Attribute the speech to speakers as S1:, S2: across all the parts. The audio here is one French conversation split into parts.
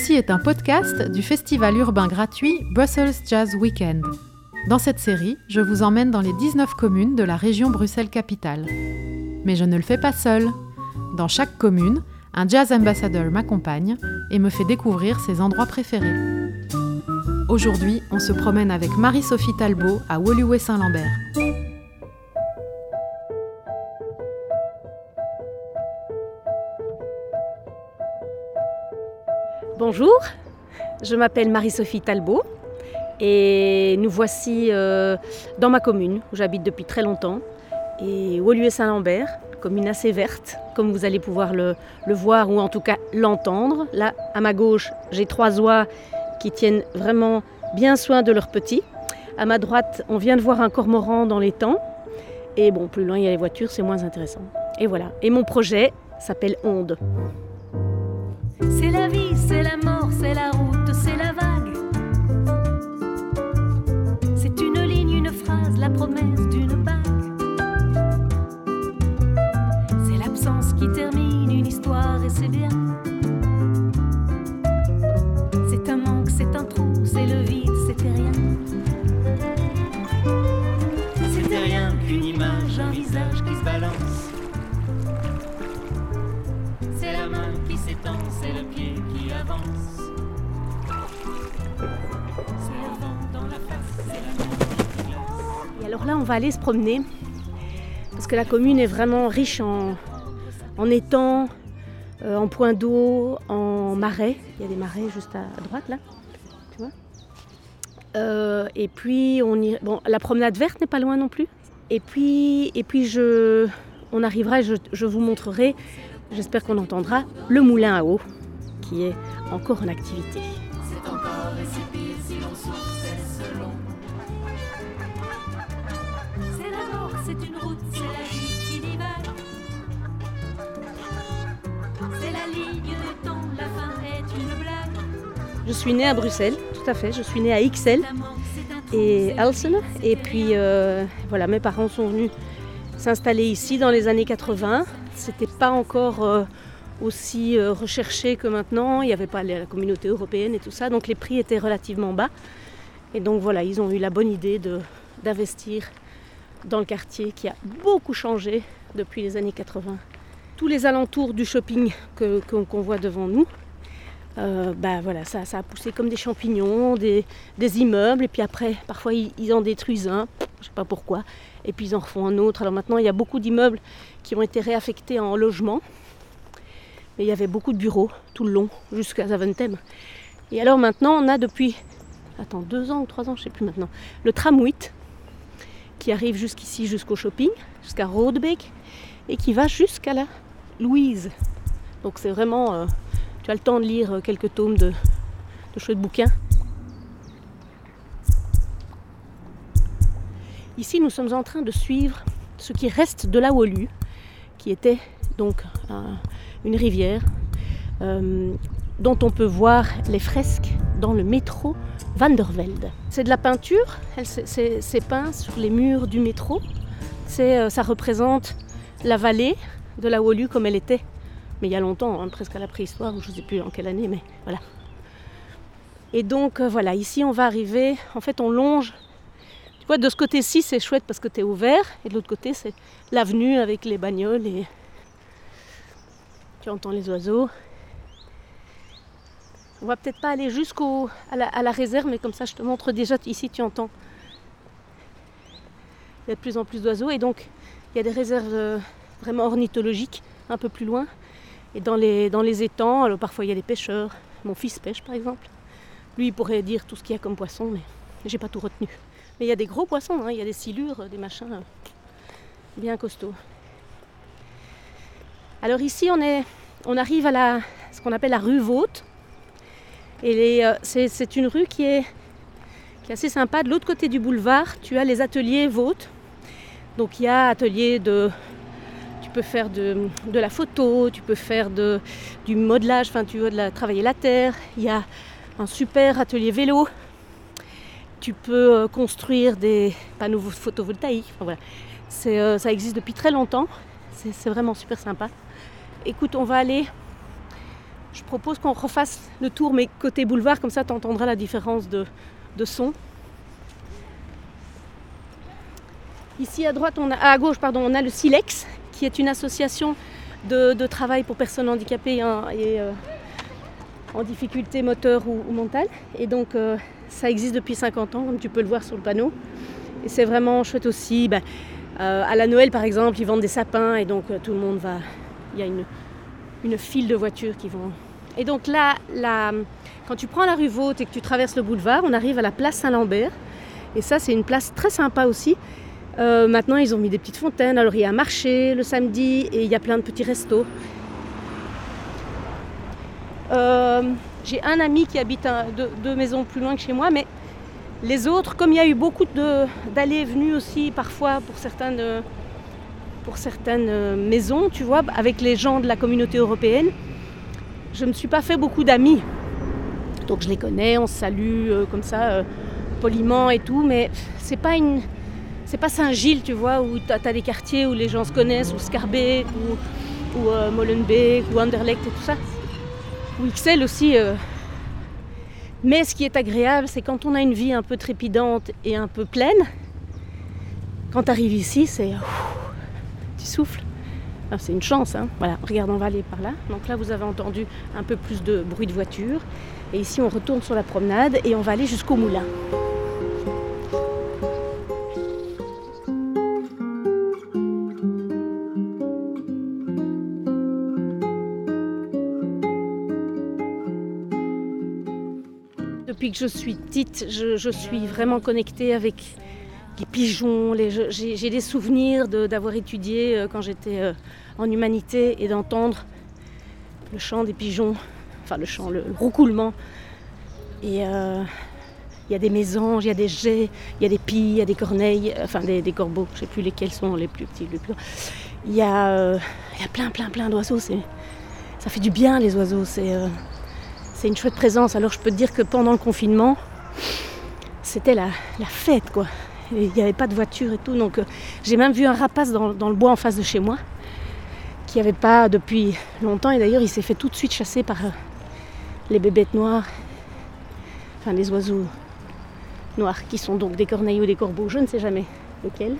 S1: Ceci est un podcast du festival urbain gratuit Brussels Jazz Weekend. Dans cette série, je vous emmène dans les 19 communes de la région Bruxelles-Capitale. Mais je ne le fais pas seul. Dans chaque commune, un jazz ambassador m'accompagne et me fait découvrir ses endroits préférés. Aujourd'hui, on se promène avec Marie-Sophie Talbot à Woluwe-Saint-Lambert.
S2: Bonjour, je m'appelle Marie-Sophie Talbot et nous voici euh, dans ma commune où j'habite depuis très longtemps et Woluwe-Saint-Lambert, commune assez verte, comme vous allez pouvoir le, voir ou en tout cas l'entendre. Là, à ma gauche, j'ai trois oies qui tiennent vraiment bien soin de leurs petits. À ma droite, on vient de voir un cormoran dans les temps. Et bon, plus loin, il y a les voitures, c'est moins intéressant. Et voilà. Et mon projet s'appelle Onde.
S3: C'est la mort, c'est la route, c'est la vague. C'est une ligne, une phrase, la promesse d'une bague. C'est l'absence qui termine une histoire et c'est bien.
S2: Va aller se promener. Parce que la commune est vraiment riche en, en étangs, euh, en points d'eau, en marais. Il y a des marais juste à, droite là. Tu vois Euh, Et puis, on y... bon, la promenade verte n'est pas loin non plus. Et puis, et puis je... on arrivera, et je, je vous montrerai, j'espère qu'on entendra, le moulin à eau qui est encore en activité. Je suis née à Bruxelles, tout à fait. Je suis née à Ixelles. Et Elsen. Et puis euh, voilà, mes parents sont venus s'installer ici dans les années 80. C'était pas encore euh, aussi euh, recherché que maintenant. Il n'y avait pas la communauté européenne et tout ça, donc les prix étaient relativement bas. Et donc voilà, ils ont eu la bonne idée d'investir dans le quartier qui a beaucoup changé depuis les années 80. Tous les alentours du shopping que- que- qu'on voit devant nous, euh, bah voilà, ça, ça a poussé comme des champignons, des, des immeubles, et puis après, parfois ils, en détruisent un, je sais pas pourquoi, et puis ils en refont un autre. Alors maintenant, il y a beaucoup d'immeubles qui ont été réaffectés en logement, mais il y avait beaucoup de bureaux tout le long, jusqu'à Zaventem. Et alors maintenant, on a depuis, attends, deux ans ou trois ans, je sais plus maintenant, le tram 8 qui arrive jusqu'ici, jusqu'au shopping, jusqu'à Rodebeek, et qui va jusqu'à la Louise. Donc c'est vraiment, euh, tu as le temps de lire euh, quelques tomes de, de chouettes bouquins. Ici, nous sommes en train de suivre ce qui reste de la Wolu, qui était donc un- une rivière euh, dont on peut voir les fresques dans le métro Van der Velde. C'est de la peinture, c'est- peint sur les murs du métro. Euh, ça représente la vallée de la Wolu comme elle était, mais il y a longtemps, hein, presque à la préhistoire, ou je ne sais plus en quelle année, mais voilà. Et donc euh, voilà, ici on va arriver, en fait on longe. Tu vois, de ce côté-ci c'est chouette parce que tu es ouvert, et de l'autre côté c'est l'avenue avec les bagnoles et tu entends les oiseaux. On va peut-être pas aller jusqu'au à la, à la réserve, mais comme ça je te montre déjà ici tu entends. Il y a de plus en plus d'oiseaux et donc il y a des réserves euh, vraiment ornithologiques un peu plus loin. Et dans les, dans les étangs, alors parfois il y a des pêcheurs. Mon fils pêche par exemple. Lui il pourrait dire tout ce qu'il y a comme poisson, mais j'ai pas tout retenu. Mais il y a des gros poissons, hein, il y a des silures, des machins euh, bien costauds. Alors ici on, est, on arrive à la, ce qu'on appelle la rue Vôtre. Et euh, c'est, une rue qui est, qui assez sympa. De l'autre côté du boulevard, tu as les ateliers Vôtre. Donc il y a atelier de, tu peux faire de, la photo, tu peux faire du modelage, enfin tu veux de la, travailler la terre. Il y a un super atelier vélo. Tu peux euh, construire des panneaux photovoltaïques. Enfin, voilà. Euh, ça existe depuis très longtemps. C'est, vraiment super sympa. Écoute, on va aller Je propose qu'on refasse le tour, mais côté boulevard, comme ça tu entendras la différence de, de son. Ici à droite, on a, à gauche, pardon, on a le Silex, qui est une association de, travail pour personnes handicapées et euh, en difficulté moteur ou, mentale. Et donc euh, ça existe depuis 50 ans, comme tu peux le voir sur le panneau. Et c'est vraiment chouette aussi. Ben, euh, à la Noël, par exemple, ils vendent des sapins et donc euh, tout le monde va. Il y a une, une file de voitures qui vont. Et donc là, là, quand tu prends la rue Vaude et que tu traverses le boulevard, on arrive à la place Saint-Lambert. Et ça, c'est une place très sympa aussi. Euh, maintenant, ils ont mis des petites fontaines. Alors, il y a un marché le samedi et il y a plein de petits restos. Euh, J'ai un ami qui habite deux, maisons plus loin que chez moi, mais les autres, comme il y a eu beaucoup d'allées et venues aussi parfois pour certaines, pour certaines maisons, tu vois, avec les gens de la communauté européenne, je ne me suis pas fait beaucoup d'amis. Donc je les connais, on se salue euh, comme ça, poliment et tout, mais c'est pas une. C'est pas Saint-Gilles, tu vois, où tu as, des quartiers où les gens se connaissent, ou Scarbeck, ou, euh, Molenbeek, ou Anderlecht et tout ça. Ou Ixelles aussi. euh. Mais ce qui est agréable, c'est quand on a une vie un peu trépidante et un peu pleine, quand tu arrives ici, c'est. Tu souffles. Ah, c'est une chance, hein. Voilà, regarde, on va aller par là. Donc là, vous avez entendu un peu plus de bruit de voiture. Et ici, on retourne sur la promenade et on va aller jusqu'au moulin. Depuis que je suis petite, je, suis vraiment connectée avec les pigeons. J'ai des souvenirs d'avoir étudié euh, quand j'étais euh, en humanité et d'entendre le chant des pigeons, enfin le chant, le, le roucoulement. Et euh, il y a des mésanges, il y a des jets, il y a des pies, il y a des corneilles, enfin des, corbeaux, je ne sais plus lesquels sont les plus petits, les plus grands. Il y a, plein, plein, plein d'oiseaux. Ça fait du bien les oiseaux. C'est une chouette présence. Alors je peux te dire que pendant le confinement, c'était la, fête quoi. Il n'y avait pas de voiture et tout. Donc euh, j'ai même vu un rapace dans, le bois en face de chez moi qui n'y avait pas depuis longtemps. Et d'ailleurs il s'est fait tout de suite chasser par euh, les bébêtes noires. Enfin les oiseaux noirs qui sont donc des corneilles ou des corbeaux. Je ne sais jamais lesquels.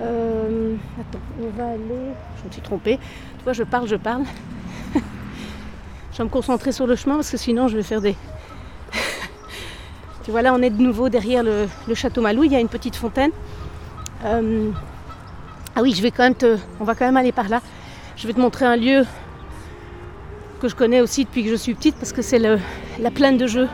S2: Euh, attends, on va aller. Je me suis trompée. Tu je parle, je parle. Je vais me concentrer sur le chemin parce que sinon je vais faire des. tu vois, là on est de nouveau derrière le, château Malou. Il y a une petite fontaine. Euh, Ah oui, je vais quand même te. On va quand même aller par là. Je vais te montrer un lieu que je connais aussi depuis que je suis petite parce que c'est le- la plaine de jeux.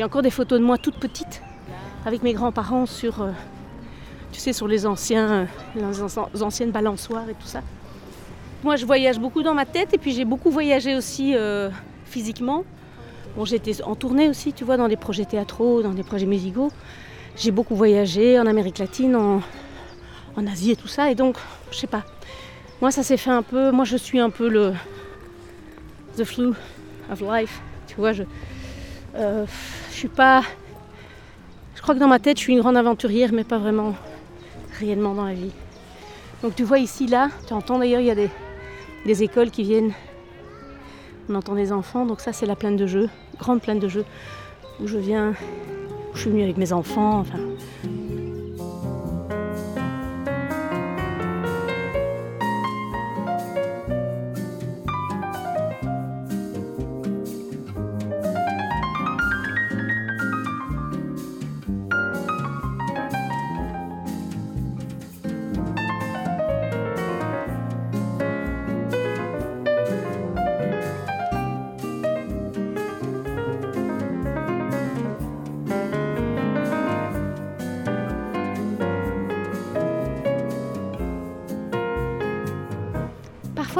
S2: J'ai encore des photos de moi toute petite avec mes grands-parents sur, euh, tu sais, sur euh, les anciennes balançoires et tout ça. Moi, je voyage beaucoup dans ma tête et puis j'ai beaucoup voyagé aussi euh, physiquement. Bon, j'étais en tournée aussi, tu vois, dans des projets théâtraux, dans des projets musicaux. J'ai beaucoup voyagé en Amérique latine, en, en Asie et tout ça. Et donc, je sais pas. Moi, ça s'est fait un peu. Moi, je suis un peu le the flu of life. Tu vois, je, euh, je suis pas. Je crois que dans ma tête, je suis une grande aventurière, mais pas vraiment réellement dans la vie. Donc tu vois ici, là, tu entends d'ailleurs, il y a des, des écoles qui viennent. On entend des enfants, donc ça c'est la plaine de jeux, grande plaine de jeux, où je viens, où je suis venue avec mes enfants.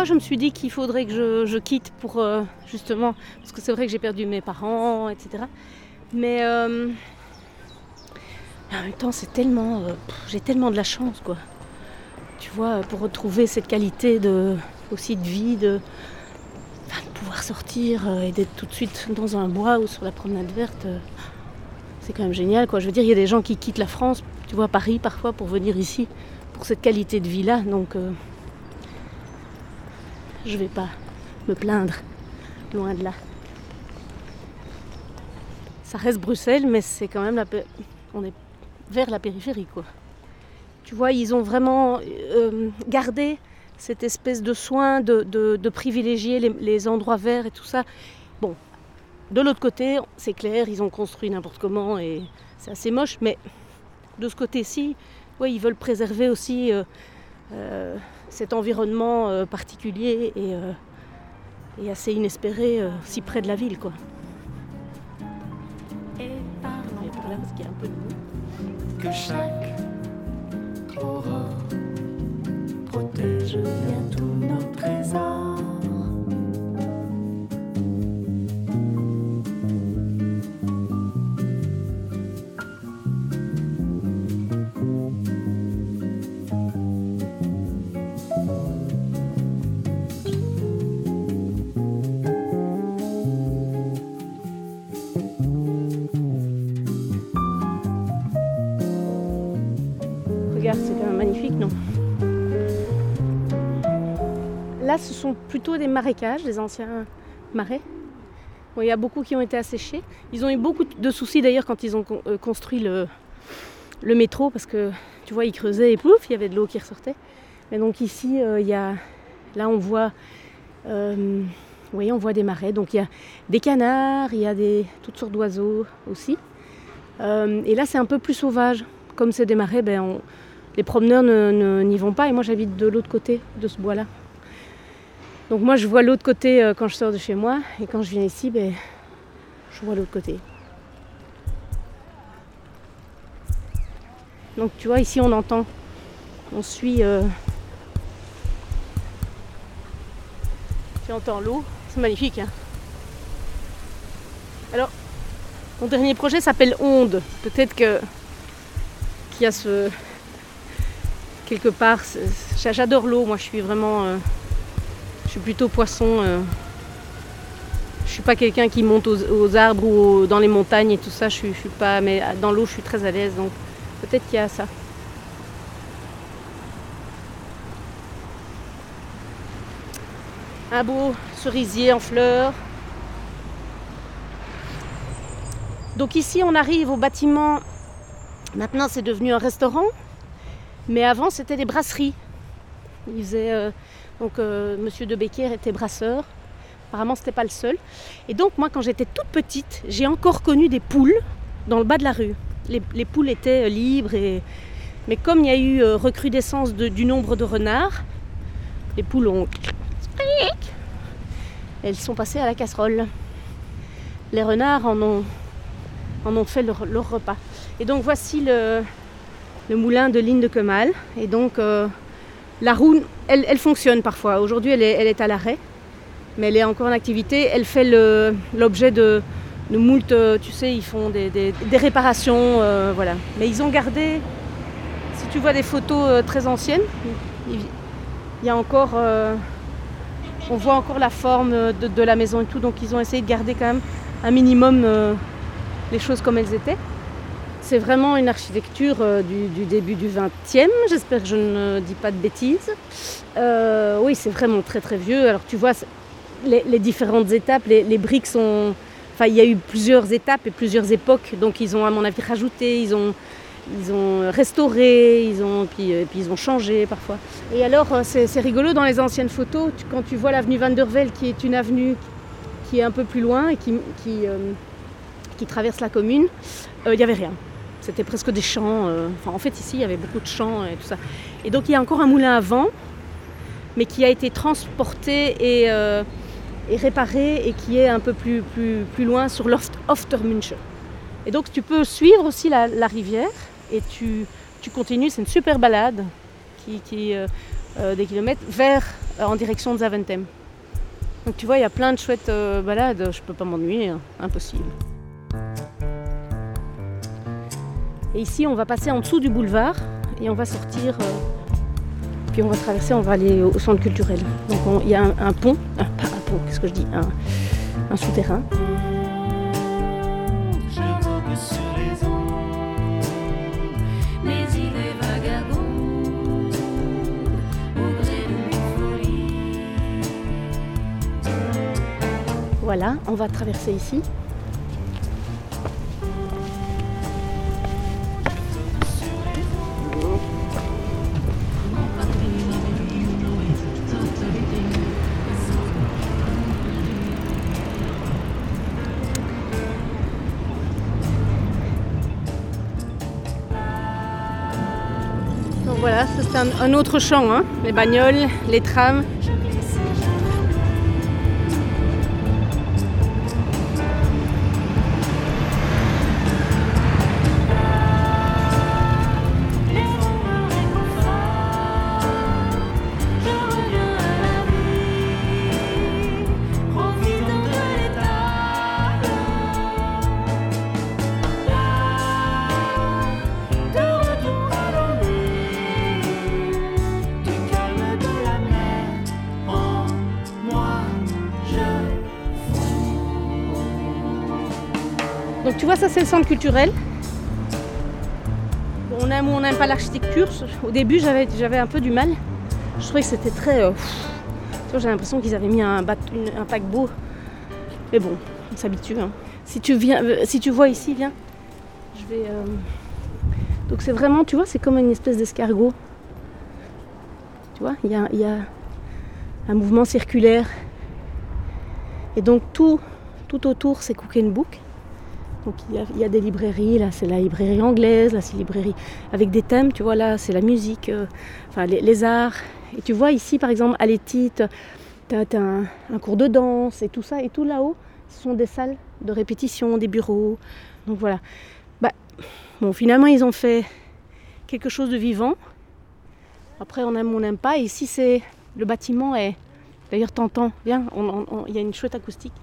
S2: Je me suis dit qu'il faudrait que je, quitte pour euh, justement, parce que c'est vrai que j'ai perdu mes parents, etc. Mais euh, en même temps, c'est tellement, euh, j'ai tellement de la chance, quoi. Tu vois, pour retrouver cette qualité de, aussi de vie, de, sortir euh, et d'être tout de suite dans un bois ou sur la promenade verte, c'est quand même génial. Quoi. Je veux dire, il y a des gens qui quittent la France, tu vois, Paris parfois, pour venir ici, pour cette qualité de vie-là. Donc, euh, je vais pas me plaindre, loin de là. Ça reste Bruxelles, mais c'est quand même la... On est vers la périphérie, quoi. Tu vois, ils ont vraiment euh, gardé cette espèce de soin de, privilégier les, les endroits verts et tout ça. Bon, de l'autre côté, c'est clair, ils ont construit n'importe comment et c'est assez moche, mais de ce côté-ci, ouais, ils veulent préserver aussi euh, euh, cet environnement euh, particulier et, euh, et assez inespéré, euh, si près de la ville, quoi.
S3: Et parlons
S2: par là, parce qu'il y a un peu de
S4: que chaque aurore protège bien tous nos trésors.
S2: Sont plutôt des marécages, des anciens marais. Il y a beaucoup qui ont été asséchés. Ils ont eu beaucoup de soucis d'ailleurs quand ils ont euh, construit le, métro parce que tu vois, ils creusaient et pouf, il y avait de l'eau qui ressortait. Mais donc ici, euh, il y a, là, on voit, euh, on voit des marais. Donc il y a des canards, il y a des, toutes sortes d'oiseaux aussi. Et là, c'est un peu plus sauvage. Comme c'est des marais, ben, les promeneurs ne- ne- n'y vont pas. Et moi, j'habite de l'autre côté de ce bois-là. Donc moi, je vois l'autre côté euh, quand je sors de chez moi. Et quand je viens ici, ben, je vois l'autre côté. Donc tu vois, ici, on entend. On suit... euh, Tu entends l'eau. C'est magnifique. hein. Alors, mon dernier projet s'appelle Onde. Peut-être que qu'il y a ce quelque part. J'adore l'eau. Moi, je suis vraiment, euh, je suis plutôt poisson. euh. Je suis pas quelqu'un qui monte aux, arbres ou dans les montagnes et tout ça. Je pas. Mais dans l'eau, je suis très à l'aise. Donc peut-être qu'il y a ça. Un beau cerisier en fleurs. Donc ici, on arrive au bâtiment. Maintenant, c'est devenu un restaurant. Mais avant, c'était des brasseries. Euh, donc, euh, Monsieur de Becker était brasseur. Apparemment, c'était pas le seul. Et donc, moi, quand j'étais toute petite, j'ai encore connu des poules dans le bas de la rue. Les, les poules étaient euh, libres. Mais comme il y a eu recrudescence de- du nombre de renards, les poules ont... Elles sont passées à la casserole. Les renards en ont, en ont fait leur, repas. Et donc voici le, moulin de Ligne de Kemal. Et donc la roue, elle, fonctionne parfois. Aujourd'hui, elle est, à l'arrêt, mais elle est encore en activité. Elle fait l'objet de, de moult, euh, tu sais, ils font des, réparations, euh, voilà. Mais ils ont gardé, si tu vois des photos euh, très anciennes, il, y a encore, on voit encore la forme de, la maison et tout. Donc ils ont essayé de garder quand même un minimum les choses comme elles étaient. C'est vraiment une architecture euh, du, début du 20e, j'espère que je ne dis pas de bêtises. Euh, oui, c'est vraiment très très vieux. Alors tu vois, les, différentes étapes, les, briques sont... Enfin, il y a eu plusieurs étapes et plusieurs époques, donc ils ont à mon avis rajouté, ils ont, restauré, ils ont, puis, euh, puis ils ont changé parfois. Et alors, c'est rigolo dans les anciennes photos, quand tu vois l'avenue Van der Velde, qui est une avenue qui est un peu plus loin et qui, traverse la commune, il n'y avait rien. C'était presque des champs. euh, en fait, ici, il y avait beaucoup de champs et tout ça. Et donc, il y a encore un moulin à vent, mais qui a été transporté et, euh, réparé et qui est un peu plus, loin sur l'Oft- Oftermünche. Et donc, tu peux suivre aussi la, rivière et tu, continues. C'est une super balade qui, euh, des kilomètres vers en direction de Zaventem. Donc, tu vois, il y a plein de chouettes balades. Je peux pas m'ennuyer, hein. impossible. Et ici, on va passer en dessous du boulevard et on va sortir. euh, puis on va traverser, on va aller au, au centre culturel. Donc on- il y a un, un pont, un, pas un pont, qu'est-ce que je dis un, un souterrain. Voilà, on va traverser ici. C'est un, autre champ, hein. les bagnoles, les trams. Ça c'est le centre culturel. On aime ou on n'aime pas l'architecture. Au début, j'avais, un peu du mal. Je trouvais que c'était très. euh, j'ai l'impression qu'ils avaient mis un, un paquebot. Mais bon, on s'habitue. hein. Si tu viens, euh, si tu vois ici, viens. Je vais. euh, Donc c'est vraiment, tu vois, c'est comme une espèce d'escargot. Tu vois, il y y a un mouvement circulaire. Et donc tout, tout autour, c'est Cook and Book. Donc il y, a, des librairies, là c'est la librairie anglaise, là c'est librairie avec des thèmes, tu vois là c'est la musique, euh, enfin les, arts. Et tu vois ici par exemple à l'étite, tu as, un, cours de danse et tout ça. Et tout là-haut, ce sont des salles de répétition, des bureaux. Donc voilà. Bah, bon finalement ils ont fait quelque chose de vivant. Après on aime ou on n'aime pas. Et ici c'est le bâtiment est d'ailleurs t'entends, viens, il y a une chouette acoustique.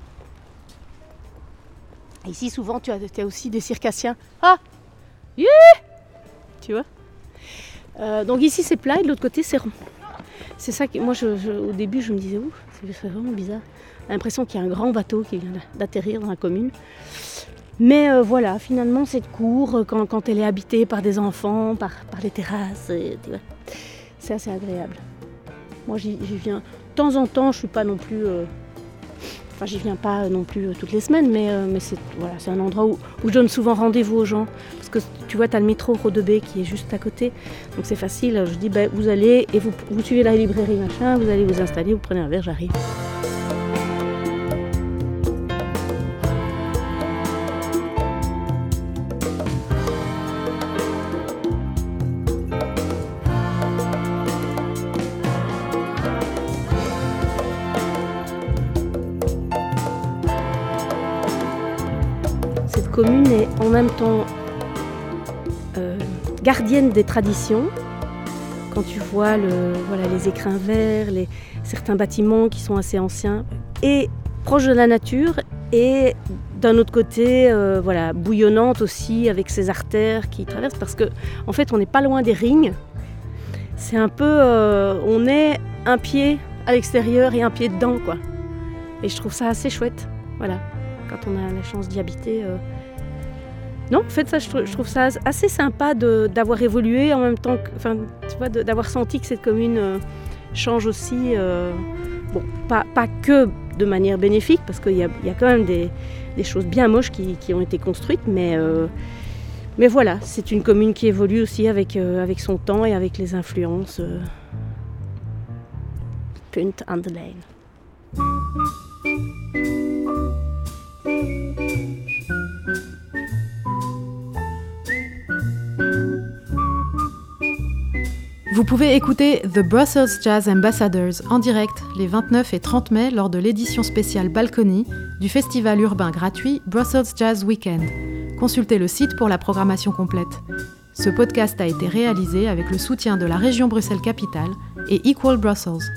S2: Ici, souvent, tu as, aussi des circassiens. Ah Yeah Tu vois Euh, Donc ici, c'est plat et de l'autre côté, c'est rond. C'est ça que moi, je- au début, je me disais, ouf, c'est vraiment bizarre. J'ai l'impression qu'il y a un grand bateau qui vient d'atterrir dans la commune. Mais euh, voilà, finalement, cette cour, euh, quand, elle est habitée par des enfants, par, les terrasses, c'est assez agréable. Moi, j'y viens de temps en temps, je suis pas non plus... Enfin, j'y viens pas non plus euh, toutes les semaines, mais, euh, mais c'est voilà, un endroit où, où je donne souvent rendez-vous aux gens. Parce que tu vois, tu as le métro Rodebé qui est juste à côté. Donc c'est facile. Je dis, ben, vous allez et vous, vous suivez la librairie, machin, vous allez vous installer, vous prenez un verre, j'arrive. Même temps euh, gardienne des traditions. Quand tu vois les écrins verts, les, certains bâtiments qui sont assez anciens, et proche de la nature, et d'un autre côté, euh, bouillonnante aussi, avec ses artères qui traversent, parce que en fait, on n'est pas loin des rings. C'est un peu, euh, on est un pied à l'extérieur et un pied dedans, quoi. Et je trouve ça assez chouette, voilà quand on a la chance d'y habiter. Non, en fait, ça, je, trou- je trouve ça assez sympa d'avoir évolué en même temps, enfin, tu vois, d'avoir senti que cette commune euh, change aussi. euh, bon, pas, que de manière bénéfique, parce qu'il y a, quand même des, choses bien moches qui, ont été construites, mais, euh, mais voilà, c'est une commune qui évolue aussi avec, son temps et avec les influences. Punt.
S1: Vous pouvez écouter The Brussels Jazz Ambassadors en direct les 29 et 30 mai lors de l'édition spéciale Balcony du festival urbain gratuit Brussels Jazz Weekend. Consultez le site pour la programmation complète. Ce podcast a été réalisé avec le soutien de la région Bruxelles Capitale et Equal Brussels.